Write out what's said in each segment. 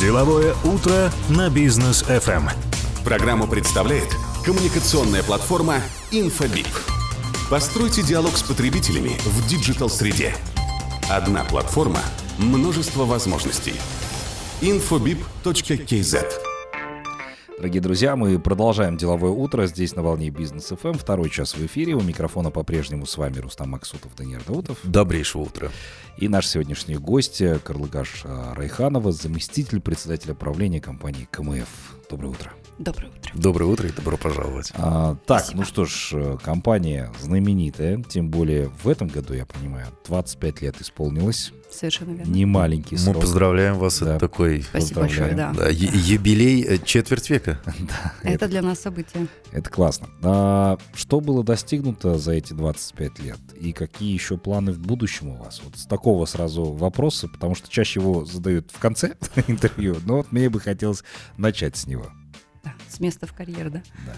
Деловое утро на Бизнес FM. Программу представляет коммуникационная платформа Infobip. Постройте диалог с потребителями в digital -среде. Одна платформа, множество возможностей. infobip.kz Дорогие друзья, мы продолжаем деловое утро здесь на волне Бизнес FM. Второй час в эфире. У микрофона по-прежнему с вами Рустам Максутов, Даниил Даутов. Добрейшего утра. И наш сегодняшний гость э, Карлыгаш э, Райханова, заместитель председателя правления компании КМФ. Доброе утро. Доброе утро. Доброе утро и добро пожаловать. А, так, ну что ж, э, компания знаменитая, тем более в этом году, я понимаю, 25 лет исполнилось. Совершенно верно. Не маленький Мы срок. поздравляем вас. Да. Это такой Спасибо большое, да. да, юбилей э, четверть века. Это для нас событие. Это классно. А что было достигнуто за эти 25 лет? И какие еще планы в будущем у вас? Вот с такого сразу вопроса, потому что чаще его задают в конце интервью, но вот мне бы хотелось начать с него. С места в карьер, да. Да.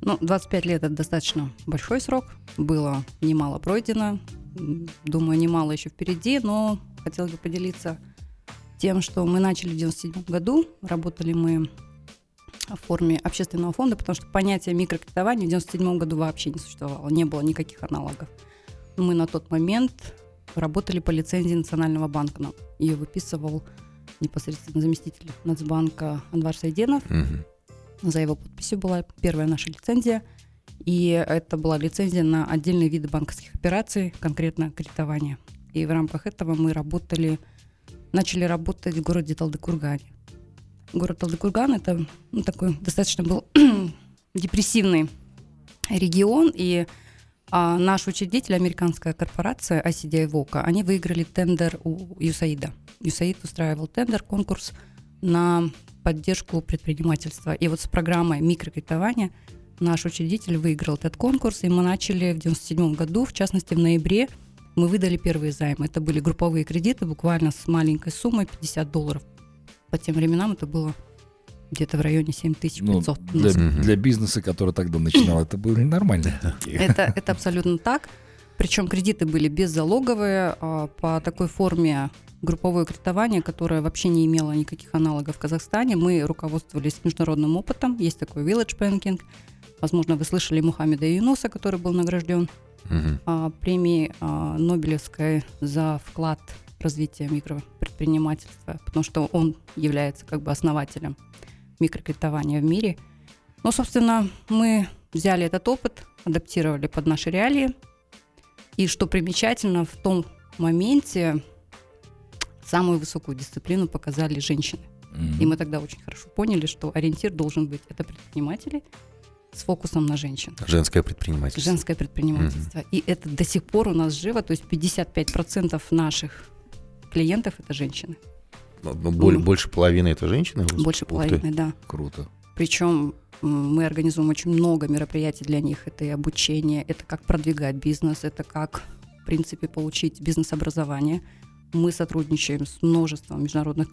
Ну, 25 лет — это достаточно большой срок. Было немало пройдено. Думаю, немало еще впереди, но хотела бы поделиться тем, что мы начали в 97 году. Работали мы в форме общественного фонда, потому что понятие микрокредитования в 97 году вообще не существовало. Не было никаких аналогов. Мы на тот момент работали по лицензии Национального банка. Нам Ее выписывал непосредственно заместитель Нацбанка Анвар Сайденов. Мгм. За его подписью была первая наша лицензия. И это была лицензия на отдельные виды банковских операций, конкретно кредитование. И в рамках этого мы работали, начали работать в городе Талдыкургане. Город Талдыкурган – это ну, такой достаточно был депрессивный регион, и а, наш учредитель, американская корпорация ICDI Voca, они выиграли тендер у ЮСАИДа. ЮСАИД устраивал тендер, конкурс на поддержку предпринимательства. И вот с программой микрокредитования наш учредитель выиграл этот конкурс, и мы начали в 97 году, в частности в ноябре, мы выдали первые займы. Это были групповые кредиты, буквально с маленькой суммой 50 долларов. По тем временам это было где-то в районе 7500. Ну, для, для бизнеса, который тогда начинал, это было нормально. Это, это абсолютно так. Причем кредиты были беззалоговые а, по такой форме групповое кредитование, которое вообще не имело никаких аналогов в Казахстане. Мы руководствовались международным опытом. Есть такой Village Banking. Возможно, вы слышали Мухаммеда Юнуса, который был награжден Мгм. а, премией а, Нобелевской за вклад в развитие микропредпринимательства, потому что он является как бы основателем микрокредитования в мире. Ну, собственно, мы взяли этот опыт, адаптировали под наши реалии. И что примечательно, в том моменте самую высокую дисциплину показали женщины. Мгм. И мы тогда очень хорошо поняли, что ориентир должен быть это предприниматели с фокусом на женщин. Женское предпринимательство. Женское предпринимательство. И это до сих пор у нас живо, то есть 55% наших клиентов это женщины. Ну, ну, боль- Мгм. Больше половины это женщины? Больше Ух ты. половины, да. Круто. Причем мы организуем очень много мероприятий для них. Это и обучение, это как продвигать бизнес, это как, в принципе, получить бизнес-образование. Мы сотрудничаем с множеством международных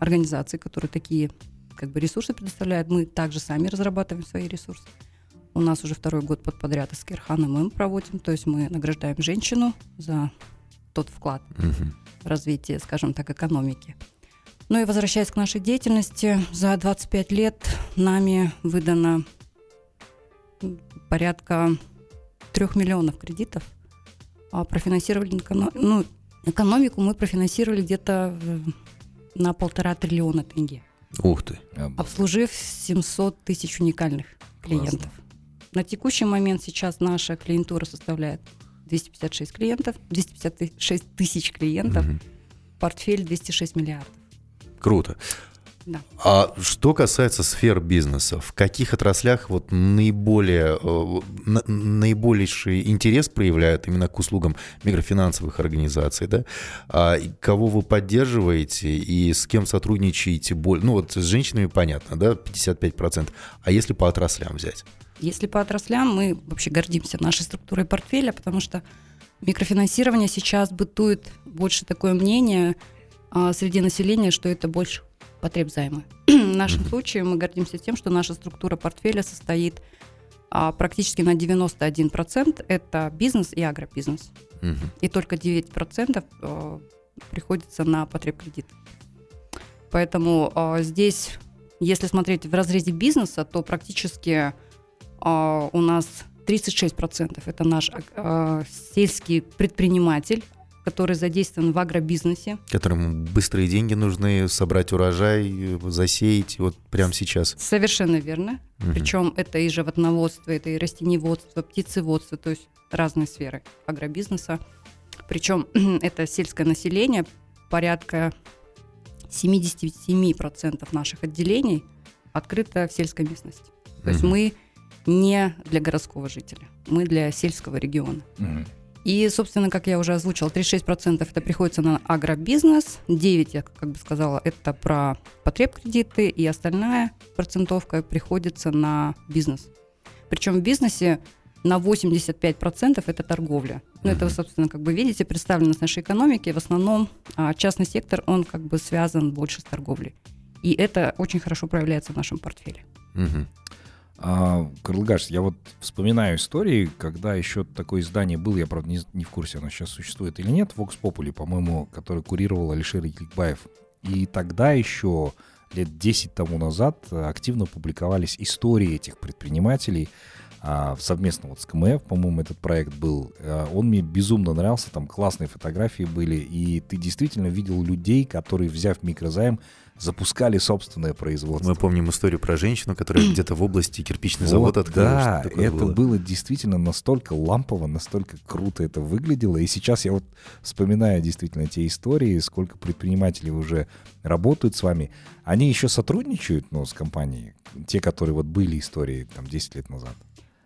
организаций, которые такие как бы ресурсы предоставляют. Мы также сами разрабатываем свои ресурсы. У нас уже второй год под подряд с Кирханом мы проводим, то есть мы награждаем женщину за тот вклад в развитие, скажем так, экономики. Ну и возвращаясь к нашей деятельности, за 25 лет нами выдано порядка трех миллионов кредитов. А профинансировали ну, экономику мы профинансировали где-то э, на полтора триллиона тенге, Ух ты. Обслужив 700 тысяч уникальных клиентов. На текущий момент сейчас наша клиентура составляет 256 клиентов, 256 тысяч клиентов, Мгм. портфель 206 миллиардов. Круто. Да. А что касается сфер бизнеса, в каких отраслях вот наиболее, э, на- наибольший интерес проявляют именно к услугам микрофинансовых организаций, да? А кого вы поддерживаете и с кем сотрудничаете? боль- Ну вот с женщинами понятно, да, 55%. А если по отраслям взять? Если по отраслям, мы вообще гордимся нашей структурой портфеля, потому что микрофинансирование сейчас бытует больше такое мнение а, среди населения, что это больше потребзаймы. В нашем случае мы гордимся тем, что наша структура портфеля состоит а, практически на 91% это бизнес и агробизнес. И только 9% э, приходится на потребкредит. Поэтому а, здесь, если смотреть в разрезе бизнеса, то практически а, у нас 36% это наш а, сельский предприниматель, который задействован в агробизнесе. Которым быстрые деньги нужны, собрать урожай, засеять вот прямо сейчас. Совершенно верно. Мгм. Причем это и животноводство, это и растениеводство, птицеводство, то есть разные сферы агробизнеса. Причем это сельское население, порядка 77% наших отделений открыто в сельской местности. То есть Мгм. мы не для городского жителя, мы для сельского региона. Мгм. И, собственно, как я уже озвучила, 36% это приходится на агробизнес, 9, я как бы сказала, это про потребкредиты, и остальная процентовка приходится на бизнес. Причем в бизнесе на 85% это торговля. Ну, это, вы, собственно, как бы видите, представленность нашей экономики. В основном а, частный сектор, он как бы связан больше с торговлей. И это очень хорошо проявляется в нашем портфеле. Мгм. А, Карлгаш, я вот вспоминаю истории, когда еще такое издание было, я, правда, не, не в курсе, оно сейчас существует или нет, Vox Populi, по-моему, который курировал Алишер Якикбаев. И тогда еще, лет 10 тому назад, активно публиковались истории этих предпринимателей, а, совместно вот с КМФ, по-моему, этот проект был. А, Он мне безумно нравился, там классные фотографии были, и ты действительно видел людей, которые, взяв микрозайм, запускали собственное производство. Мы помним историю про женщину, которая где-то в области кирпичный Вот, завод открыла. Да, это было? было действительно настолько лампово, настолько круто это выглядело. И сейчас я вот вспоминаю действительно те истории, сколько предпринимателей уже работают с вами. Они еще сотрудничают, ну, с компанией, те, которые вот были истории там 10 лет назад.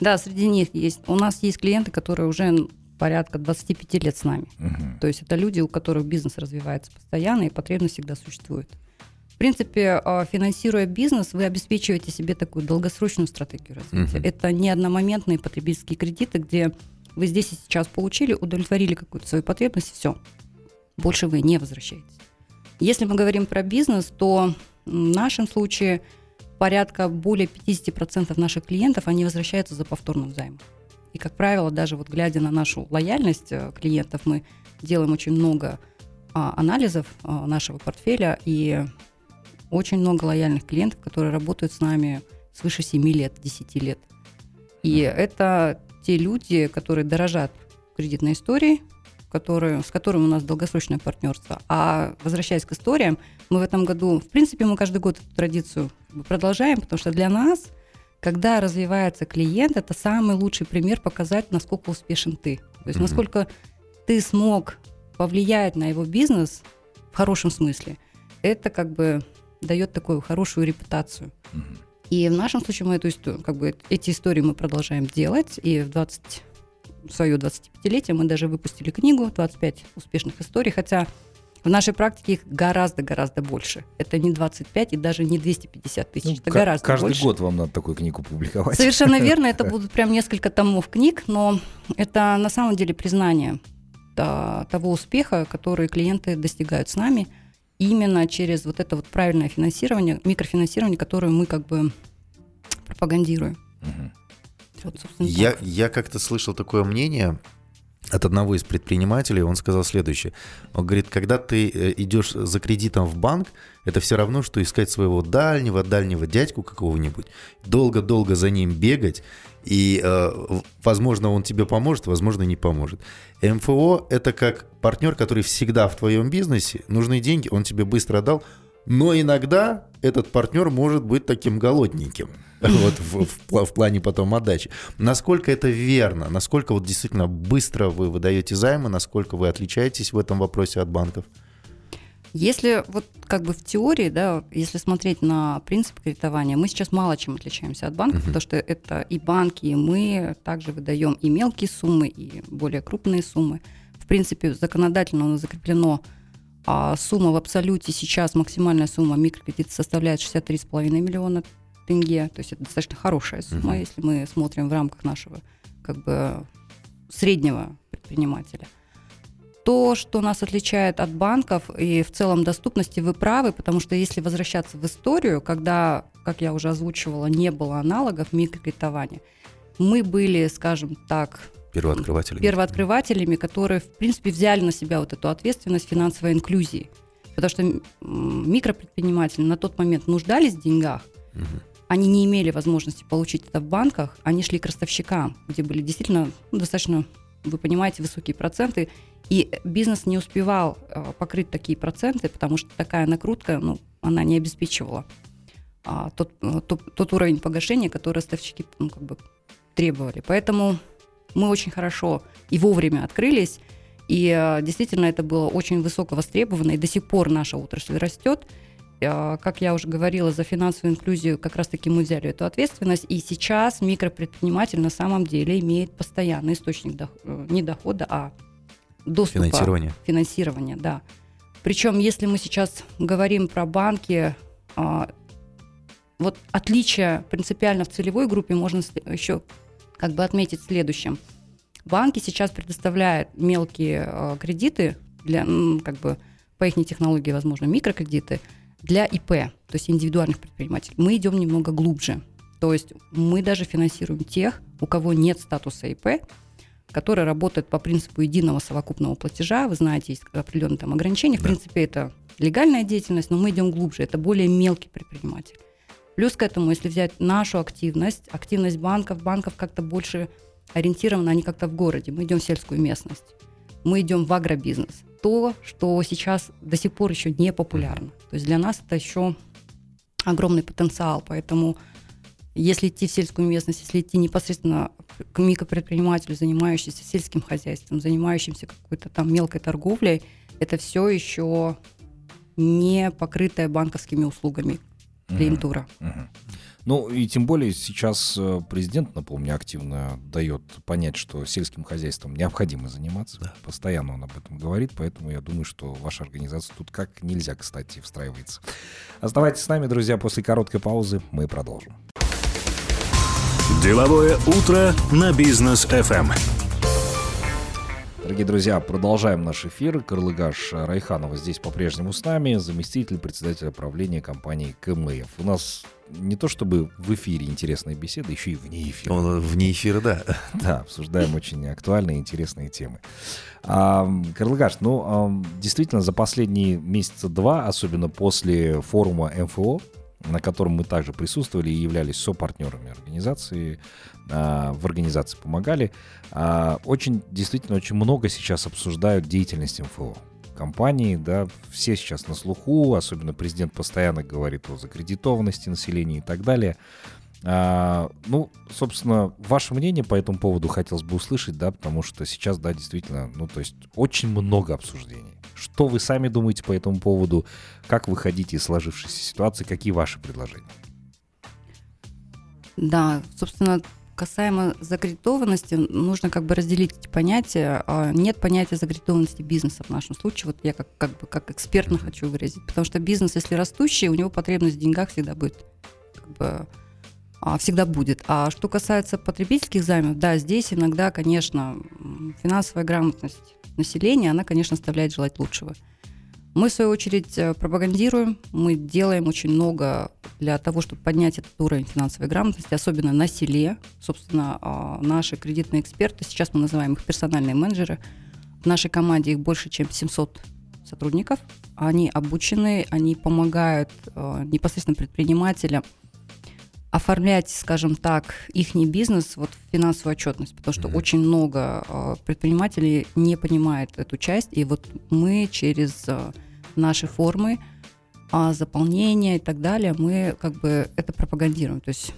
Да, среди них есть. У нас есть клиенты, которые уже порядка 25 лет с нами. Мгм. То есть это люди, у которых бизнес развивается постоянно, и потребность всегда существует. В принципе, а, финансируя бизнес, вы обеспечиваете себе такую долгосрочную стратегию развития. Мгм. Это не одномоментные потребительские кредиты, где вы здесь и сейчас получили, удовлетворили какую-то свою потребность, все. Больше вы не возвращаетесь. Если мы говорим про бизнес, то в нашем случае порядка более 50% наших клиентов, они возвращаются за повторным займом. И, как правило, даже вот глядя на нашу лояльность э, клиентов, мы делаем очень много а, анализов а, нашего портфеля, и очень много лояльных клиентов, которые работают с нами свыше 7 лет, 10 лет. И это те люди, которые дорожат кредитной историей, которые, с которыми у нас долгосрочное партнерство. А возвращаясь к историям, мы в этом году, в принципе, мы каждый год эту традицию продолжаем, потому что для нас, когда развивается клиент, это самый лучший пример показать, насколько успешен ты. То есть Мгм. насколько ты смог повлиять на его бизнес в хорошем смысле. Это как бы дает такую хорошую репутацию. И в нашем случае мы эту историю, как бы эти истории мы продолжаем делать. И в 20, в свое 25-летие мы даже выпустили книгу «25 успешных историй», хотя в нашей практике их гораздо-гораздо больше. Это не 25 и даже не 250 тысяч, Ну, это гораздо каждый больше. год вам надо такую книгу публиковать. Совершенно верно, это будут прям несколько томов книг, но это на самом деле признание да, того успеха, который клиенты достигают с нами именно через вот это вот правильное финансирование, микрофинансирование, которое мы как бы пропагандируем. Мгм. Вот, Я, так. я как-то слышал такое мнение от одного из предпринимателей, он сказал следующее. Он говорит, когда ты э, идешь за кредитом в банк, это все равно, что искать своего дальнего, дальнего дядьку какого-нибудь, долго-долго за ним бегать, и, э, возможно, он тебе поможет, возможно, не поможет. МФО – это как партнер, который всегда в твоем бизнесе, нужны деньги, он тебе быстро дал, но иногда этот партнер может быть таким голодненьким. Вот в, в в плане потом отдачи. Насколько это верно? Насколько вот действительно быстро вы выдаете займы? Насколько вы отличаетесь в этом вопросе от банков? Если вот как бы в теории, да, если смотреть на принцип кредитования, мы сейчас мало чем отличаемся от банков, потому что это и банки, и мы также выдаем и мелкие суммы, и более крупные суммы. В принципе, законодательно у нас закреплено а, сумма в абсолюте сейчас, максимальная сумма микрокредита составляет 63,5 миллиона тенге, то есть это достаточно хорошая сумма, Мгм. если мы смотрим в рамках нашего как бы среднего предпринимателя. То, что нас отличает от банков и в целом доступности, вы правы, потому что если возвращаться в историю, когда, как я уже озвучивала, не было аналогов микрокредитования, мы были, скажем так, Первооткрыватели. первооткрывателями, которые, в принципе, взяли на себя вот эту ответственность финансовой инклюзии. Потому что микропредприниматели на тот момент нуждались в деньгах, Мгм. Они не имели возможности получить это в банках, они шли к ростовщикам, где были действительно ну, достаточно, вы понимаете, высокие проценты, и бизнес не успевал э, покрыть такие проценты, потому что такая накрутка, ну, она не обеспечивала а, тот, э, тот, тот уровень погашения, который ростовщики ну, как бы требовали. Поэтому мы очень хорошо и вовремя открылись, и э, действительно это было очень высоко востребовано, и до сих пор наша отрасль растет. Э, Как я уже говорила, за финансовую инклюзию как раз-таки мы взяли эту ответственность, и сейчас микропредприниматель на самом деле имеет постоянный источник дох- э, не дохода, а доступа Финансирование. финансирования, да. Причем, если мы сейчас говорим про банки, а, вот отличие принципиально в целевой группе можно еще как бы отметить следующим. Банки сейчас предоставляют мелкие кредиты для, как бы, по их технологии, возможно, микрокредиты для ИП, то есть индивидуальных предпринимателей. Мы идем немного глубже. То есть мы даже финансируем тех, у кого нет статуса ИП, который работает по принципу единого совокупного платежа. Вы знаете, есть определенные там ограничения. В Да. принципе, это легальная деятельность, но мы идем глубже. Это более мелкий предприниматель. Плюс к этому, если взять нашу активность, активность банков, банков как-то больше ориентированы, они как-то в городе. Мы идем в сельскую местность. Мы идем в агробизнес. То, что сейчас до сих пор еще не популярно. То есть для нас это еще огромный потенциал. Поэтому если идти в сельскую местность, если идти непосредственно к микропредпринимателю, занимающемуся сельским хозяйством, занимающимся какой-то там мелкой торговлей, это все еще не покрытое банковскими услугами клиентура. Мгм. Ну и тем более сейчас э, президент, напомню, активно дает понять, что сельским хозяйством необходимо заниматься. Постоянно он об этом говорит, поэтому я думаю, что ваша организация тут как нельзя, кстати, встраивается. Оставайтесь с нами, друзья, после короткой паузы мы продолжим. Деловое утро на бизнес FM. Дорогие друзья, продолжаем наш эфир. Карлыгаш Райханова здесь по-прежнему с нами, заместитель председателя правления компании КМФ. У нас не то чтобы в эфире интересная беседа, еще и вне эфира. Он вне эфира, да. Да, обсуждаем очень актуальные и интересные темы. А, Карлыгаш, ну, действительно, за последние месяца два, особенно после форума МФО, на котором мы также присутствовали и являлись сопартнерами организации, а, в организации помогали, а, очень, действительно, очень много сейчас обсуждают деятельность МФО. Компании, да, все сейчас на слуху, особенно президент постоянно говорит о закредитованности населения и так далее. А, ну, собственно, ваше мнение по этому поводу хотелось бы услышать, да, потому что сейчас, да, действительно, ну, то есть очень много обсуждений. Что вы сами думаете по этому поводу? Как вы ходите из сложившейся ситуации? Какие ваши предложения? Да, собственно, касаемо закредитованности, нужно как бы разделить эти понятия. А, Нет понятия закредитованности бизнеса в нашем случае. Вот я как, как бы как экспертно хочу выразить. Потому что бизнес, если растущий, у него потребность в деньгах всегда будет как бы, а, всегда будет. А что касается потребительских займов, да, здесь иногда, конечно, финансовая грамотность населения, она, конечно, оставляет желать лучшего. Мы, в свою очередь, э, пропагандируем, мы делаем очень много для того, чтобы поднять этот уровень финансовой грамотности, особенно на селе. Собственно, а, наши кредитные эксперты, сейчас мы называем их персональные менеджеры, в нашей команде их больше, чем 700 сотрудников. Они обучены, они помогают э, непосредственно предпринимателям оформлять, скажем так, их бизнес вот в финансовую отчетность, потому что Мгм. очень много э, предпринимателей не понимает эту часть, и вот мы через э, наши формы а, заполнения и так далее, мы как бы это пропагандируем, то есть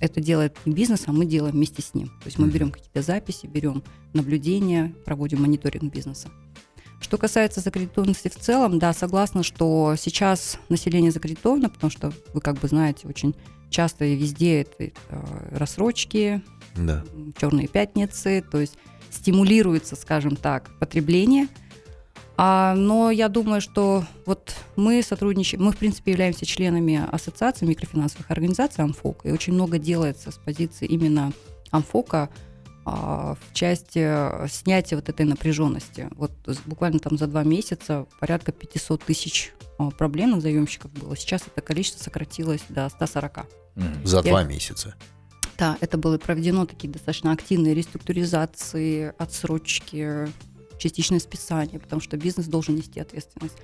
это делает не бизнес, а мы делаем вместе с ним. То есть мы Мгм. берем какие-то записи, берем наблюдения, проводим мониторинг бизнеса. Что касается закредитованности в целом, да, согласна, что сейчас население закредитовано, потому что вы как бы знаете, очень часто и везде это э, рассрочки, Да. черные пятницы, то есть стимулируется, скажем так, потребление. А, но я думаю, что вот мы сотрудничаем, мы, в принципе, являемся членами Ассоциации микрофинансовых организаций АМФОК, и очень много делается с позиции именно АМФОКа в части э, снятия вот этой напряженности. Вот буквально там за два месяца порядка 500 тысяч а, проблемных заемщиков было. Сейчас это количество сократилось до 140. Мгм. За два месяца. Да, это было проведено такие достаточно активные реструктуризации, отсрочки, частичное списание, потому что бизнес должен нести ответственность.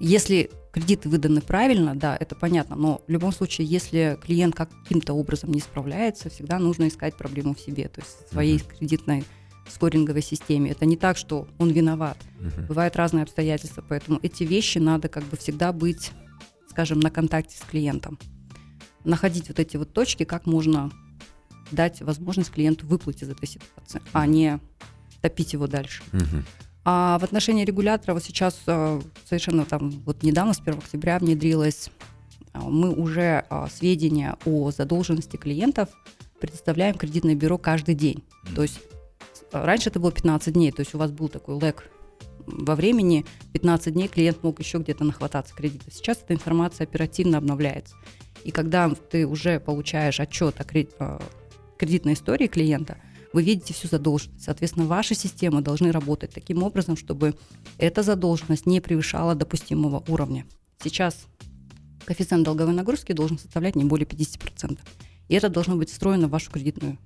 Если кредиты выданы правильно, да, это понятно, но в любом случае, если клиент каким-то образом не справляется, всегда нужно искать проблему в себе, то есть в своей mm-hmm. кредитной скоринговой системе. Это не так, что он виноват. Uh-huh. Бывают разные обстоятельства, поэтому эти вещи надо как бы всегда быть, скажем, на контакте с клиентом. Находить вот эти вот точки, как можно дать возможность клиенту выплыть из этой ситуации, а не топить его дальше. Uh-huh. А в отношении регулятора вот сейчас э, совершенно там вот недавно, с 1 октября внедрилось, э, мы уже э, сведения о задолженности клиентов предоставляем кредитное бюро каждый день. Mm-hmm. То есть раньше это было 15 дней, то есть у вас был такой лэг во времени, 15 дней клиент мог еще где-то нахвататься кредита. Сейчас эта информация оперативно обновляется. И когда ты уже получаешь отчет о кредитной истории клиента – вы видите всю задолженность. Соответственно, ваши системы должны работать таким образом, чтобы эта задолженность не превышала допустимого уровня. Сейчас коэффициент долговой нагрузки должен составлять не более 50%. И это должно быть встроено в вашу кредитную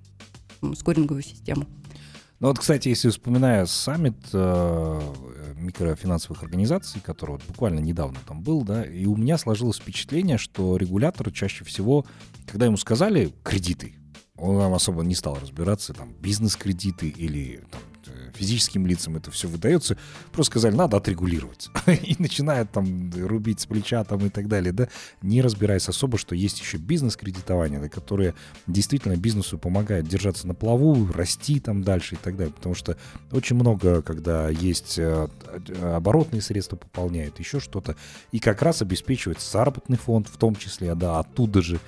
скоринговую систему. Ну вот, кстати, если вспоминая саммит э, микрофинансовых организаций, который вот буквально недавно там был, да, и у меня сложилось впечатление, что регулятор чаще всего, когда ему сказали кредиты, он нам особо не стал разбираться, там, бизнес-кредиты или там, э, физическим лицам это все выдается. Просто сказали, надо отрегулировать. и начинают там рубить с плеча там и так далее, да, не разбираясь особо, что есть еще бизнес-кредитование, которое действительно бизнесу помогает держаться на плаву, расти там дальше и так далее. Потому что очень много, когда есть э, оборотные средства пополняют, еще что-то, и как раз обеспечивает заработный фонд в том числе, да, оттуда же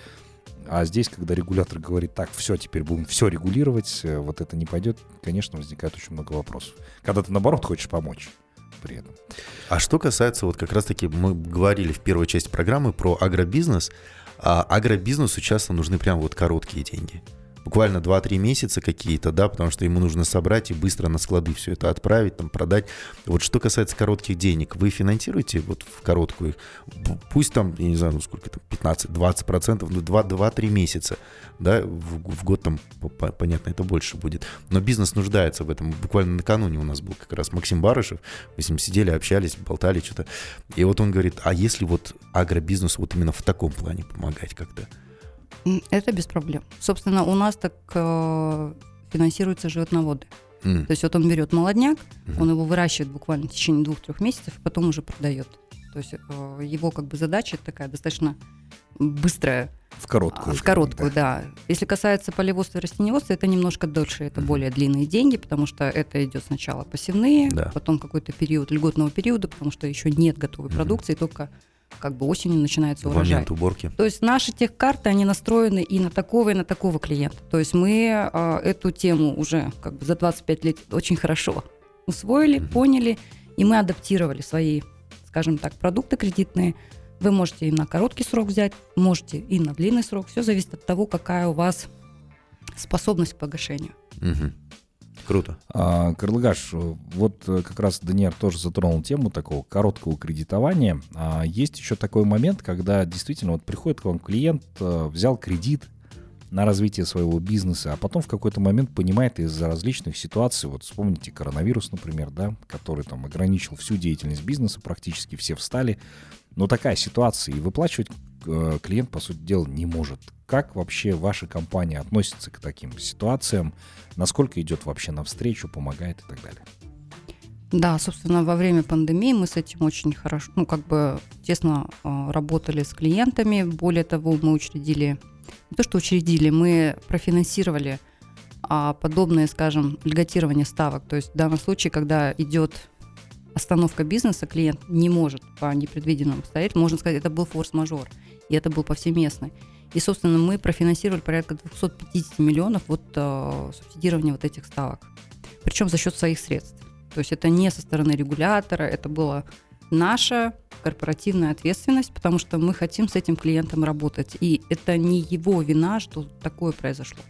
а здесь, когда регулятор говорит, так, все, теперь будем все регулировать, э, вот это не пойдет, конечно, возникает очень много вопросов. Когда ты, наоборот, хочешь помочь при этом. А что касается, вот как раз-таки мы говорили в первой части программы про агробизнес, а агробизнесу часто нужны прям вот короткие деньги буквально 2-3 месяца какие-то, да, потому что ему нужно собрать и быстро на склады все это отправить, там, продать. Вот что касается коротких денег, вы финансируете вот в короткую, пусть там, я не знаю, ну сколько там, 15-20 процентов, ну 2-3 месяца, да, в, в год там, понятно, это больше будет. Но бизнес нуждается в этом. Буквально накануне у нас был как раз Максим Барышев, мы с ним сидели, общались, болтали что-то. И вот он говорит, а если вот агробизнесу вот именно в таком плане помогать как-то? Это без проблем. Собственно, у нас так э, финансируются животноводы. Mm. То есть вот он берет молодняк, mm-hmm. он его выращивает буквально в течение двух-трех месяцев, и потом уже продает. То есть э, его как бы задача такая достаточно быстрая. В короткую. В короткую, да. да. Если касается полеводства и растеневодства, это немножко дольше, это mm-hmm. более длинные деньги, потому что это идет сначала посевные, да. потом какой-то период льготного периода, потому что еще нет готовой mm-hmm. продукции, только как бы осенью начинается урожай. момент уборки. То есть наши техкарты, они настроены и на такого, и на такого клиента. То есть мы э, эту тему уже как бы за 25 лет очень хорошо усвоили, mm-hmm. поняли, и мы адаптировали свои, скажем так, продукты кредитные. Вы можете и на короткий срок взять, можете и на длинный срок. Все зависит от того, какая у вас способность к погашению. Угу. Круто. А, Карлыгаш, вот э, как раз Даниэр тоже затронул тему такого короткого кредитования. А, есть еще такой момент, когда действительно вот приходит к вам клиент, э, взял кредит на развитие своего бизнеса, а потом в какой-то момент понимает из-за различных ситуаций, вот вспомните коронавирус, например, да, который там ограничил всю деятельность бизнеса, практически все встали. Но такая ситуация, и выплачивать клиент, по сути дела, не может. Как вообще ваша компания относится к таким ситуациям? Насколько идет вообще навстречу, помогает и так далее? Да, собственно, во время пандемии мы с этим очень хорошо, ну, как бы тесно э, работали с клиентами. Более того, мы учредили, не то что учредили, мы профинансировали а подобное, скажем, льготирование ставок. То есть в данном случае, когда идет остановка бизнеса, клиент не может по непредвиденным обстоятельствам, можно сказать, это был форс-мажор, и это был повсеместный. И, собственно, мы профинансировали порядка 250 миллионов вот э, субсидирования вот этих ставок. Причем за счет своих средств. То есть это не со стороны регулятора, это была наша корпоративная ответственность, потому что мы хотим с этим клиентом работать. И это не его вина, что такое произошло.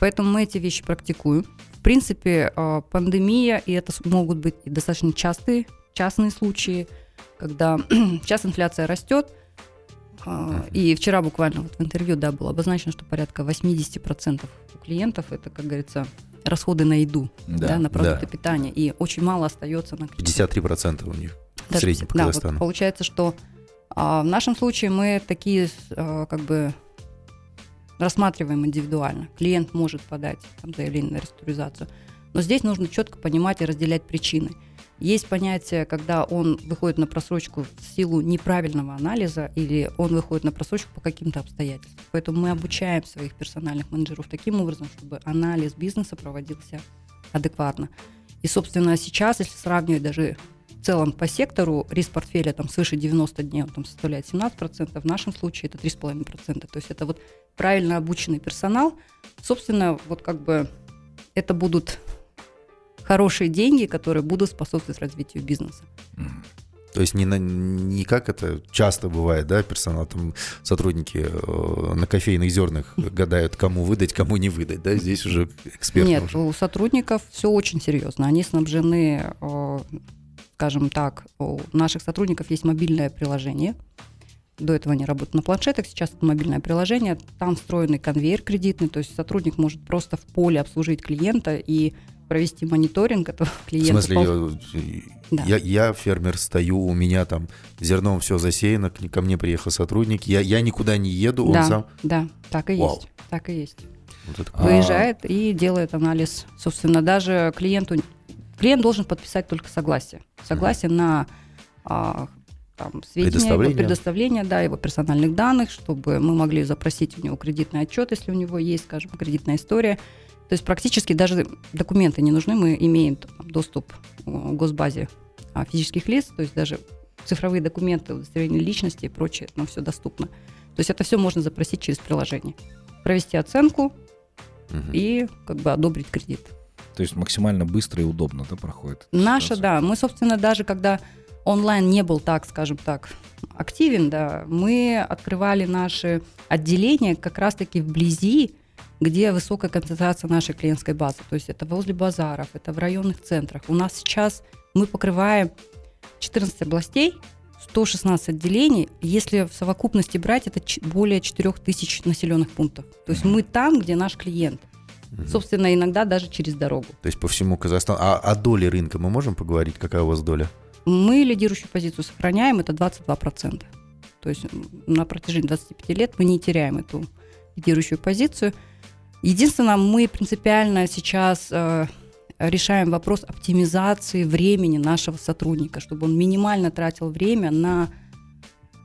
Поэтому мы эти вещи практикуем. В принципе, э, пандемия, и это могут быть достаточно частые, частные случаи, когда сейчас инфляция растет, а, и вчера буквально вот в интервью, да, было обозначено, что порядка 80% у клиентов это, как говорится, расходы на еду, да, да на продукты да. питания, и очень мало остается на кредит. 53% у них. в Даже среднем по да, Казахстану? вот получается, что а, в нашем случае мы такие а, как бы рассматриваем индивидуально. Клиент может подать там, заявление на реструктуризацию, но здесь нужно четко понимать и разделять причины. Есть понятие, когда он выходит на просрочку в силу неправильного анализа или он выходит на просрочку по каким-то обстоятельствам. Поэтому мы обучаем своих персональных менеджеров таким образом, чтобы анализ бизнеса проводился адекватно. И, собственно, сейчас, если сравнивать даже целом по сектору, риск портфеля там свыше 90 дней он там составляет 17%, в нашем случае это 3,5%. То есть это вот правильно обученный персонал. Собственно, вот как бы это будут хорошие деньги, которые будут способствовать развитию бизнеса. То есть не, на, не как это часто бывает, да, персонал, там сотрудники э, на кофейных зернах гадают, кому выдать, кому не выдать, да, здесь уже эксперт Нет, нужен. у сотрудников все очень серьезно. Они снабжены, э, скажем так, у наших сотрудников есть мобильное приложение. До этого они работают на планшетах, сейчас это мобильное приложение. Там встроенный конвейер кредитный, то есть сотрудник может просто в поле обслужить клиента и провести мониторинг этого В клиента. смысле, Пол- я, Да. я, я фермер, стою, у меня там зерном все засеяно, ко мне приехал сотрудник, я, я никуда не еду, он да, сам... да, так и Вау. есть. Так и есть. Вот это А- Выезжает и делает анализ. Собственно, даже клиенту клиент должен подписать только согласие. Согласие на а, там, сведения, Предоставление. его предоставление, да, его персональных данных, чтобы мы могли запросить у него кредитный отчет, если у него есть, скажем, кредитная история. То есть практически даже документы не нужны, мы имеем там, доступ к госбазе а, физических лиц, то есть даже цифровые документы, удостоверение личности и прочее, нам все доступно. То есть это все можно запросить через приложение. Провести оценку, Мгм. и как бы одобрить кредит. То есть максимально быстро и удобно, да, проходит? Наша, ситуация? да, мы, собственно, даже когда онлайн не был так, скажем так, активен, да, мы открывали наши отделения как раз-таки вблизи, где высокая концентрация нашей клиентской базы. То есть это возле базаров, это в районных центрах. У нас сейчас мы покрываем 14 областей, 116 отделений. Если в совокупности брать, это более 4000 населенных пунктов. То есть мы там, где наш клиент. Мгм. Собственно, иногда даже через дорогу. То есть по всему Казахстану. А о доле рынка мы можем поговорить? Какая у вас доля? Мы лидирующую позицию сохраняем, это 22%. То есть на протяжении 25 лет мы не теряем эту лидирующую позицию. Единственное, мы принципиально сейчас э, решаем вопрос оптимизации времени нашего сотрудника, чтобы он минимально тратил время на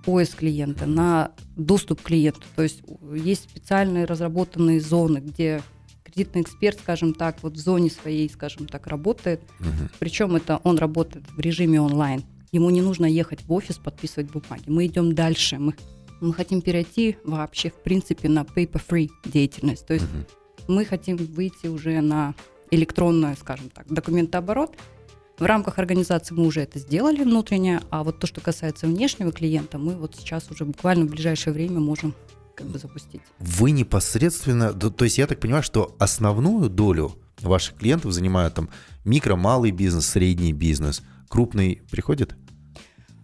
поиск клиента, на доступ к клиенту. То есть есть специальные разработанные зоны, где кредитный эксперт, скажем так, вот в зоне своей, скажем так, работает, Мгм. причем это он работает в режиме онлайн. Ему не нужно ехать в офис, подписывать бумаги. Мы идем дальше. Мы, мы хотим перейти вообще, в принципе, на paper-free деятельность. То есть Мгм. мы хотим выйти уже на электронный, скажем так, документооборот. В рамках организации мы уже это сделали внутренне, а вот то, что касается внешнего клиента, мы вот сейчас уже буквально в ближайшее время можем как бы запустить. Вы непосредственно, то, есть я так понимаю, что основную долю ваших клиентов занимают там микро, малый бизнес, средний бизнес, крупный приходит?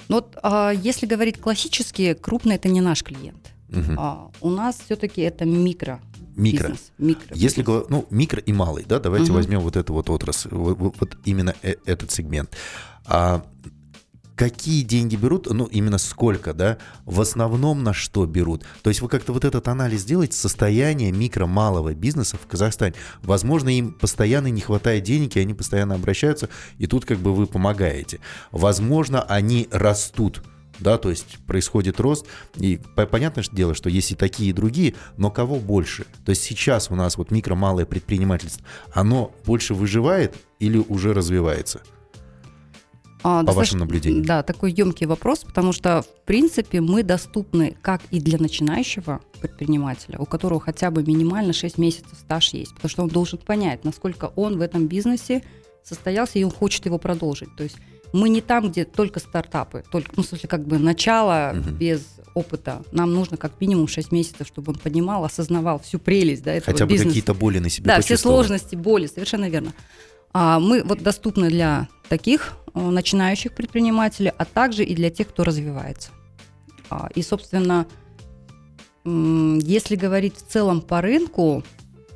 Но вот а, если говорить классически, крупный это не наш клиент. Мгм. А, у нас все-таки это микро. Микро. бизнес, микро Если ну микро и малый, да, давайте Мгм. возьмем вот эту вот отрасль, вот, вот- вот именно э- этот сегмент. А какие деньги берут, ну именно сколько, да, в основном на что берут? То есть вы как-то вот этот анализ делаете состояние микро малого бизнеса в Казахстане. Возможно, им постоянно не хватает денег, и они постоянно обращаются, и тут как бы вы помогаете. Возможно, они растут. Да, то есть происходит рост, и по- понятное дело, что есть и такие, и другие, но кого больше? То есть сейчас у нас вот микро-малое предпринимательство, оно больше выживает или уже развивается? А, по вашим наблюдениям? Да, такой емкий вопрос, потому что, в принципе, мы доступны как и для начинающего предпринимателя, у которого хотя бы минимально 6 месяцев стаж есть, потому что он должен понять, насколько он в этом бизнесе состоялся, и он хочет его продолжить. То есть мы не там, где только стартапы, только, ну, в смысле, как бы начало Мгм. без опыта. Нам нужно как минимум 6 месяцев, чтобы он понимал, осознавал всю прелесть да, этого Хотя бы бизнеса. какие-то боли на себе Да, все сложности, боли, совершенно верно. А мы вот доступны для таких э, начинающих предпринимателей, а также и для тех, кто развивается. А, И, собственно, если говорить в целом по рынку,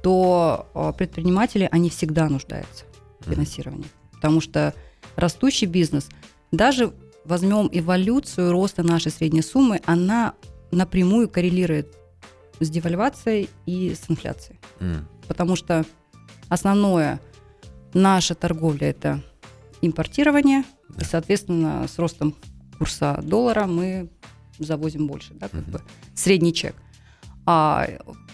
то э, предприниматели, они всегда нуждаются в финансировании. Потому что растущий бизнес, даже возьмем эволюцию роста нашей средней суммы, она напрямую коррелирует с девальвацией и с инфляцией. М. Потому что основное наша торговля это импортирование, и, соответственно, с ростом курса доллара мы завозим больше, да, как Мгм. бы средний чек. А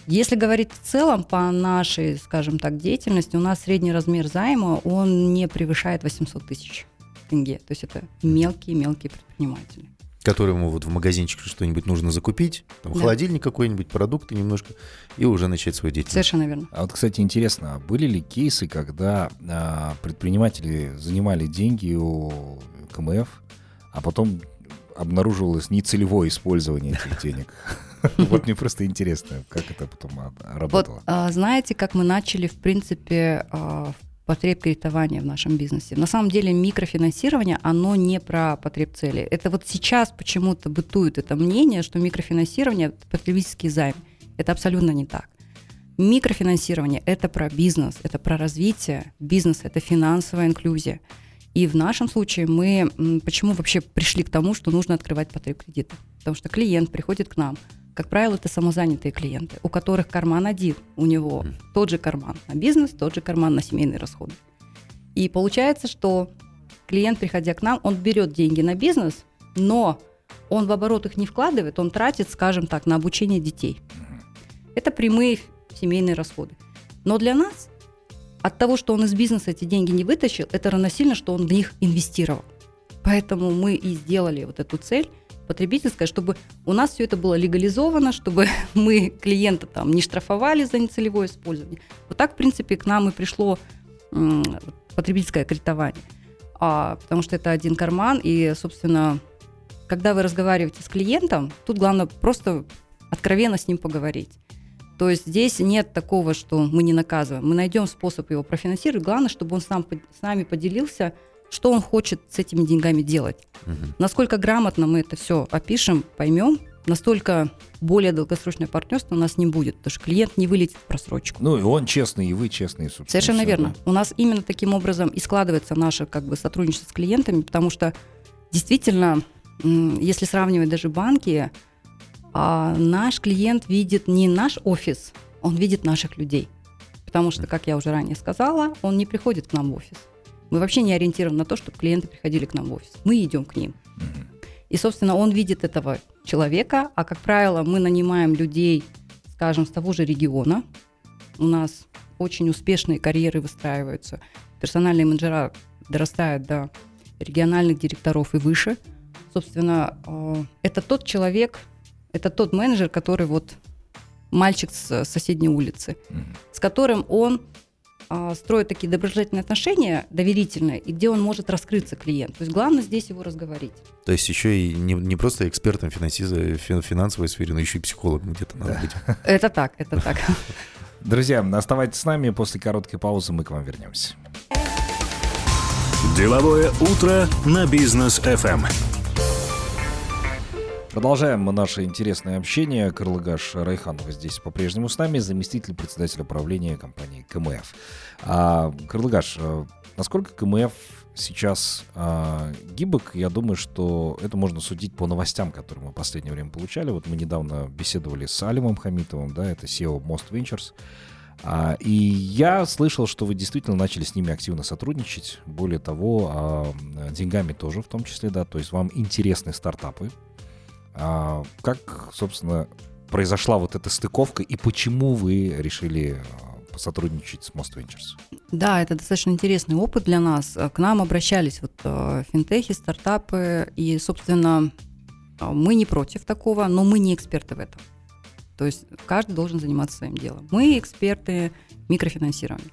если говорить в целом по нашей, скажем так, деятельности, у нас средний размер займа, он не превышает 800 тысяч тенге. То есть это мелкие-мелкие предприниматели. Которому вот в магазинчик что-нибудь нужно закупить, там, Да. холодильник какой-нибудь, продукты немножко, и уже начать свою деятельность. Совершенно верно. А вот, кстати, интересно, а были ли кейсы, когда а, предприниматели занимали деньги у КМФ, а потом обнаруживалось нецелевое использование этих денег? Вот мне просто интересно, как это потом а, Вот работало. а, знаете, как мы начали, в принципе, а, потреб кредитования в нашем бизнесе. На самом деле микрофинансирование, оно не про потреб цели. Это вот сейчас почему-то бытует это мнение, что микрофинансирование – это потребительский займ. Это абсолютно не так. Микрофинансирование – это про бизнес, это про развитие бизнеса, это финансовая инклюзия. И в нашем случае мы почему вообще пришли к тому, что нужно открывать потреб кредита? Потому что клиент приходит к нам, как правило, это самозанятые клиенты, у которых карман один, у него тот же карман на бизнес, тот же карман на семейные расходы. И получается, что клиент, приходя к нам, он берет деньги на бизнес, но он в оборот их не вкладывает, он тратит, скажем так, на обучение детей. Это прямые семейные расходы. Но для нас от того, что он из бизнеса эти деньги не вытащил, это равносильно, что он в них инвестировал. Поэтому мы и сделали вот эту цель потребительская, чтобы у нас все это было легализовано, чтобы мы клиента там не штрафовали за нецелевое использование. Вот так, в принципе, к нам и пришло потребительское кредитование. А, потому что это один карман, и, собственно, когда вы разговариваете с клиентом, тут главное просто откровенно с ним поговорить. То есть здесь нет такого, что мы не наказываем. Мы найдем способ его профинансировать. Главное, чтобы он сам, с нами поделился, что он хочет с этими деньгами делать. Мгм. Насколько грамотно мы это все опишем, поймем, настолько более долгосрочное партнерство у нас не будет, потому что клиент не вылетит в просрочку. Ну, и он честный, и вы честные, собственно. Совершенно верно. да. У нас именно таким образом и складывается наше как бы сотрудничество с клиентами, потому что действительно, если сравнивать даже банки, а, наш клиент видит не наш офис, он видит наших людей. Потому что, как я уже ранее сказала, он не приходит к нам в офис. Мы вообще не ориентированы на то, чтобы клиенты приходили к нам в офис. Мы идем к ним. И, собственно, он видит этого человека, а, как правило, мы нанимаем людей, скажем, с того же региона. У нас очень успешные карьеры выстраиваются. Персональные менеджера дорастают до региональных директоров и выше. Собственно, э, это тот человек, это тот менеджер, который вот мальчик с соседней улицы, Мгм. с которым он а, строит такие доброжелательные отношения, доверительные, и где он может раскрыться клиент. То есть главное здесь его разговорить. То есть еще и не, не просто экспертом фин- финансовой сфере, но еще и психологом где-то надо быть. Это так, это так. Друзья, оставайтесь с нами. После короткой паузы мы к вам вернемся. Деловое утро на бизнес. FM. Продолжаем мы наше интересное общение. Карлыгаш Райханова здесь по-прежнему с нами, заместитель председателя правления компании КМФ. А, Карлыгаш, э, насколько КМФ сейчас а, гибок, я думаю, что это можно судить по новостям, которые мы в последнее время получали. Вот мы недавно беседовали с Алимом Хамитовым, да, это SEO Most Ventures. А, и я слышал, что вы действительно начали с ними активно сотрудничать. Более того, а, деньгами тоже в том числе, да, то есть вам интересны стартапы. А, как, собственно, произошла вот эта стыковка и почему вы решили а, посотрудничать с Most Ventures? Да, это достаточно интересный опыт для нас. К нам обращались вот э, финтехи, стартапы, и, собственно, мы не против такого, но мы не эксперты в этом. То есть каждый должен заниматься своим делом. Мы эксперты микрофинансирования.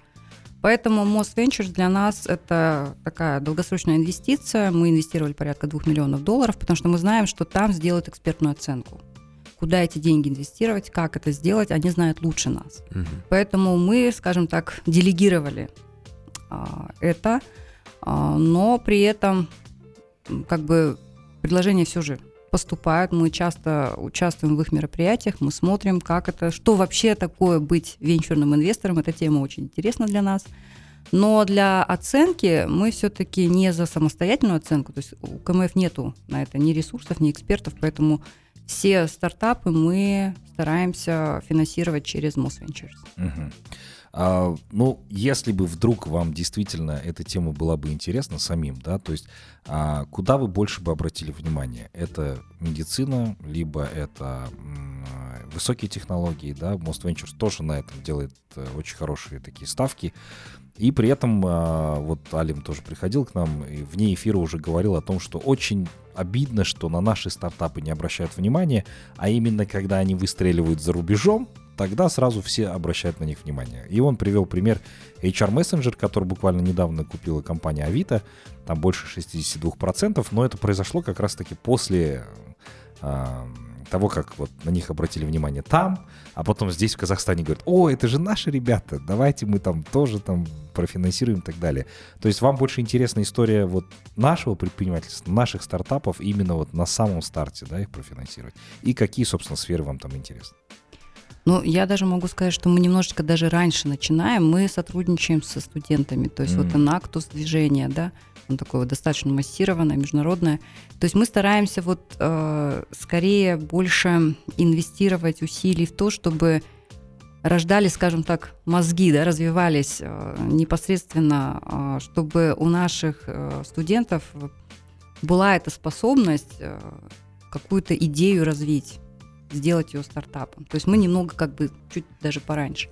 Поэтому Most Ventures для нас это такая долгосрочная инвестиция. Мы инвестировали порядка 2 миллионов долларов, потому что мы знаем, что там сделают экспертную оценку. Куда эти деньги инвестировать, как это сделать, они знают лучше нас. Мгм. Поэтому мы, скажем так, делегировали а, это, а, но при этом как бы предложения все же поступают. Мы часто участвуем в их мероприятиях, мы смотрим, как это, что вообще такое быть венчурным инвестором. Эта тема очень интересна для нас. Но для оценки мы все-таки не за самостоятельную оценку, то есть у КМФ нету на это ни ресурсов, ни экспертов, поэтому все стартапы мы стараемся финансировать через Mosventures. Мгм. А, ну, если бы вдруг вам действительно эта тема была бы интересна самим, да, то есть а, куда вы больше бы обратили внимание? Это медицина, либо это высокие технологии, да, Most Ventures тоже на этом делает э, очень хорошие такие ставки. И при этом а, вот Алим тоже приходил к нам и вне эфира уже говорил о том, что очень обидно, что на наши стартапы не обращают внимания, а именно когда они выстреливают за рубежом, тогда сразу все обращают на них внимание. И он привел пример HR Messenger, который буквально недавно купила компания Авито, там больше 62%, но это произошло как раз-таки после а, того, как вот на них обратили внимание там, а потом здесь в Казахстане говорят, о, это же наши ребята, давайте мы там тоже там профинансируем и так далее. То есть вам больше интересна история вот нашего предпринимательства, наших стартапов именно вот на самом старте, да, их профинансировать. И какие, собственно, сферы вам там интересны? Ну, я даже могу сказать, что мы немножечко даже раньше начинаем. Мы сотрудничаем со студентами. То есть Мгм. вот Инактус движение, да, он такое вот достаточно массированное, международное. То есть мы стараемся вот э, скорее больше инвестировать усилий в то, чтобы рождались, скажем так, мозги, да, развивались э, непосредственно, э, чтобы у наших э, студентов была эта способность э, какую-то идею развить сделать ее стартапом. То есть мы немного как бы чуть даже пораньше.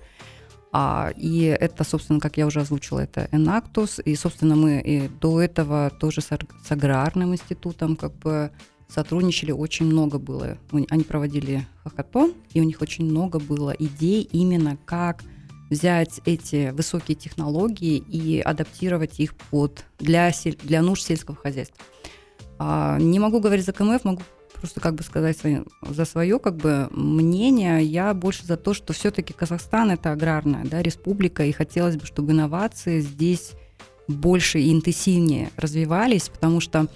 А, и это, собственно, как я уже озвучила, это Enactus. И, собственно, мы и до этого тоже с, с аграрным институтом как бы сотрудничали. Очень много было. Они проводили хакатон, и у них очень много было идей именно как взять эти высокие технологии и адаптировать их под для, сель- для нужд сельского хозяйства. А, не могу говорить за КМФ, могу просто как бы сказать за свое как бы мнение. Я больше за то, что все-таки Казахстан это аграрная да, республика, и хотелось бы, чтобы инновации здесь больше и интенсивнее развивались, потому что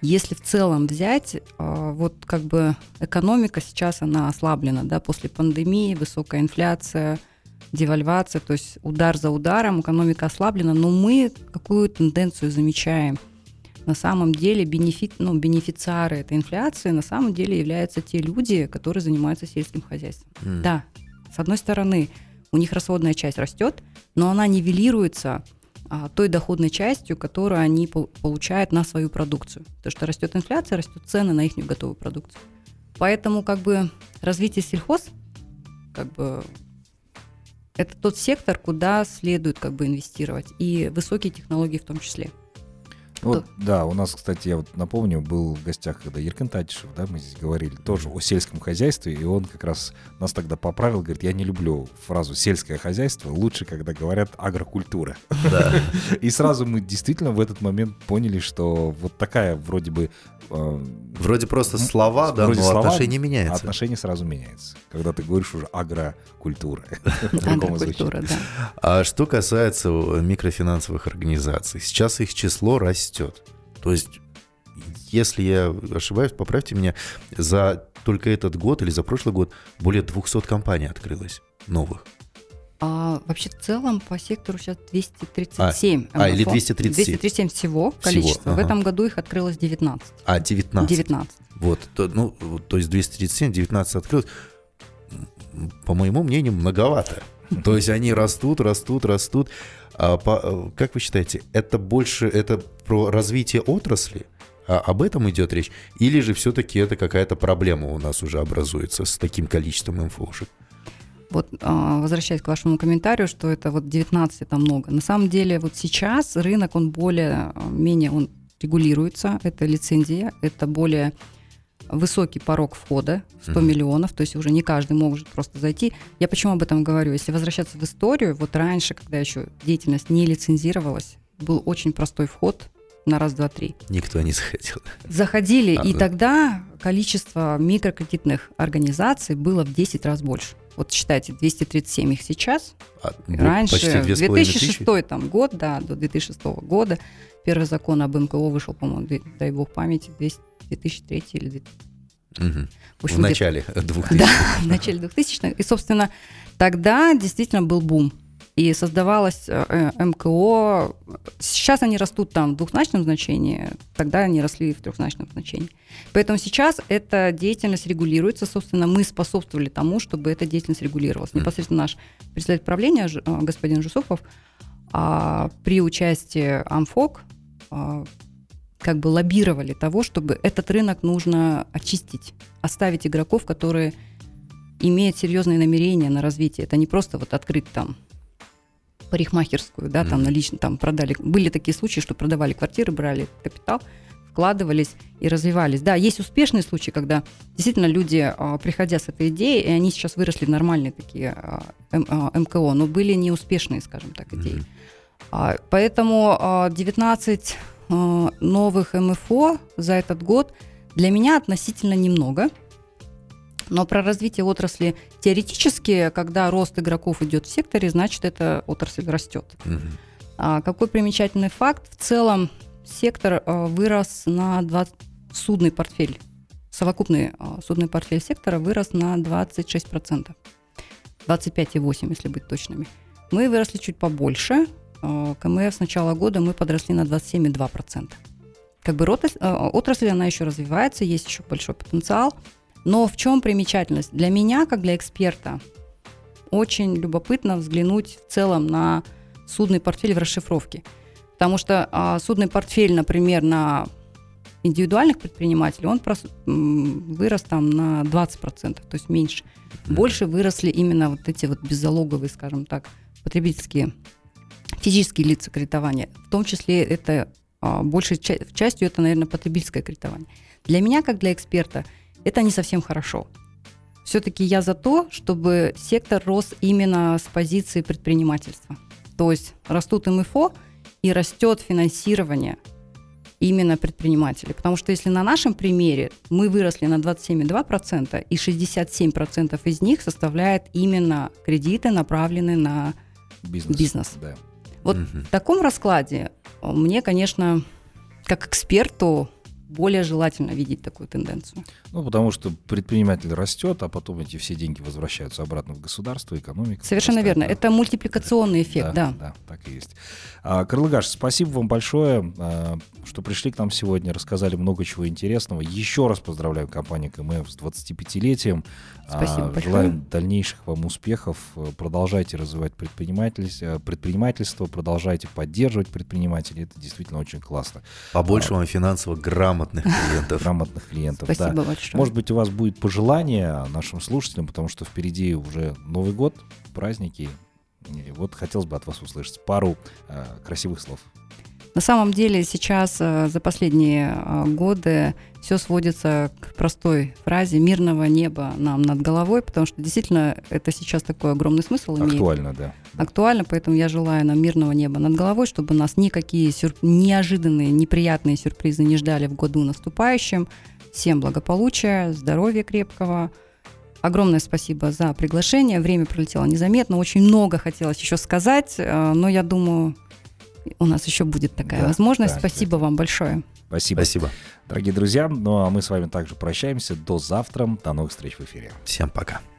если в целом взять, а, вот как бы экономика сейчас она ослаблена, да, после пандемии, высокая инфляция, девальвация, то есть удар за ударом, экономика ослаблена, но мы какую тенденцию замечаем? На самом деле бенефит, ну, бенефициары этой инфляции на самом деле являются те люди, которые занимаются сельским хозяйством. М. Да, с одной стороны, у них расходная часть растет, но она нивелируется а, той доходной частью, которую они пол- получают на свою продукцию. То, что растет инфляция, растут цены на их готовую продукцию. Поэтому как бы развитие сельхоз, как бы это тот сектор, куда следует как бы инвестировать, и высокие технологии в том числе. Вот, да, у нас, кстати, я вот напомню, был в гостях, когда Еркин Татишев, да, мы здесь говорили тоже о сельском хозяйстве, и он как раз нас тогда поправил, говорит, я не люблю фразу «сельское хозяйство», лучше, когда говорят «агрокультура». Да. И сразу мы действительно в этот момент поняли, что вот такая вроде бы... э, Вроде просто слова, да, вроде но слова, отношение меняется. Отношение сразу меняется, когда ты говоришь уже агрокультура. Агрокультура, да. А что касается микрофинансовых организаций, сейчас их число растет. То есть, если я ошибаюсь, поправьте меня, за только этот год или за прошлый год более 200 компаний открылось новых. А вообще в целом по сектору сейчас 237. А, или МФО. 237. 237 всего количество. В ага. этом году их открылось 19. А, 19. 19. Вот, то, ну, то есть 237, 19 открылось. По моему мнению, многовато. То есть они растут, растут, растут. А по- э, как вы считаете, это больше это про развитие отрасли? А об этом идет речь? Или же все-таки это какая-то проблема у нас уже образуется с таким количеством инфошек? Вот а, возвращаясь к вашему комментарию, что это вот 19 это много. На самом деле вот сейчас рынок, он более, а, он регулируется. Это лицензия, это более высокий порог входа, 100 Мгм. миллионов, то есть уже не каждый может просто зайти. Я почему об этом говорю? Если возвращаться в историю, вот раньше, когда еще деятельность не лицензировалась, был очень простой вход на раз, два, три. Никто не захотел. Заходили, А, и да. тогда количество микрокредитных организаций было в 10 раз больше. Вот считайте, 237 их сейчас. А, вот Раньше, почти две с половиной 2006 тысячи. там, год, да, до 2006 года. Первый закон об МКО вышел, по-моему, дай бог памяти, 200 2003 или 2000. Мгм. В, общем, В начале 2000 Да, в начале 2000-х. И, собственно, тогда действительно был бум. и создавалось э, МКО. Сейчас они растут там в двухзначном значении, тогда они росли в трехзначном значении. Поэтому сейчас эта деятельность регулируется. Собственно, мы способствовали тому, чтобы эта деятельность регулировалась. Непосредственно наш председатель правления, господин Жусупов, а, при участии Амфок а, как бы лоббировали того, чтобы этот рынок нужно очистить, оставить игроков, которые имеют серьезные намерения на развитие. Это не просто вот открыть там парикмахерскую, да, там налично там продали. Были такие случаи, что продавали квартиры, брали капитал, вкладывались и развивались. Да, есть успешные случаи, когда действительно люди, а, приходя с этой идеей, и они сейчас выросли в нормальные такие МКО, но были неуспешные, скажем так, идеи. Поэтому 19 Э, новых МФО за этот год для меня относительно немного. Но про развитие отрасли теоретически, когда рост игроков идет в секторе, значит, эта отрасль растет. Угу. А какой примечательный факт? В целом сектор э, вырос на 20... Судный портфель, совокупный э, судный портфель сектора вырос на 26%. 25,8, если быть точными. Мы выросли чуть побольше, Э, КМФ с начала года мы подросли на 27,2%. Как бы отрасль, э, отрасль, она еще развивается, есть еще большой потенциал. Но в чем примечательность? Для меня, как для эксперта, очень любопытно взглянуть в целом на судный портфель в расшифровке. Потому что а, судный портфель, например, на индивидуальных предпринимателей, он прос, вырос там на 20%, то есть меньше. Больше выросли именно вот эти вот беззалоговые, скажем так, потребительские физические лица кредитования. В том числе это а, большей частью это, наверное, потребительское кредитование. Для меня, как для эксперта, это не совсем хорошо. Все-таки я за то, чтобы сектор рос именно с позиции предпринимательства. То есть растут МФО и растет финансирование именно предпринимателей. Потому что если на нашем примере мы выросли на 27,2%, и 67% из них составляет именно кредиты, направленные на бизнес. бизнес. Да. Вот угу. в таком раскладе мне, конечно, как эксперту более желательно видеть такую тенденцию. Ну, потому что предприниматель растет, а потом эти все деньги возвращаются обратно в государство, экономику. Совершенно верно. Это мультипликационный эффект, да. Да, да так и есть. А, Крылыгаш, спасибо вам большое, а, что пришли к нам сегодня, рассказали много чего интересного. Еще раз поздравляю компанию КМФ с 25-летием. Спасибо а, большое. Желаем дальнейших вам успехов. Продолжайте развивать предпринимательство, предпринимательство, продолжайте поддерживать предпринимателей. Это действительно очень классно. Побольше а, вам финансово Грамотных клиентов. Грамотных клиентов, Спасибо да. большое. Может быть, у вас будет пожелание нашим слушателям, потому что впереди уже Новый год, праздники. И вот хотелось бы от вас услышать пару э, красивых слов. На самом деле сейчас э, за последние э, годы все сводится к простой фразе «мирного неба нам над головой», потому что действительно это сейчас такой огромный смысл имеет. Актуально, да. Актуально, поэтому я желаю нам мирного неба над головой, чтобы нас никакие сюр... неожиданные, неприятные сюрпризы не ждали в году наступающем. Всем благополучия, здоровья крепкого. Огромное спасибо за приглашение. Время пролетело незаметно. Очень много хотелось еще сказать, э, но я думаю, у нас еще будет такая да, возможность. Да, Спасибо да. вам большое. Спасибо. Спасибо. Дорогие друзья, ну а мы с вами также прощаемся. До завтра. До новых встреч в эфире. Всем пока.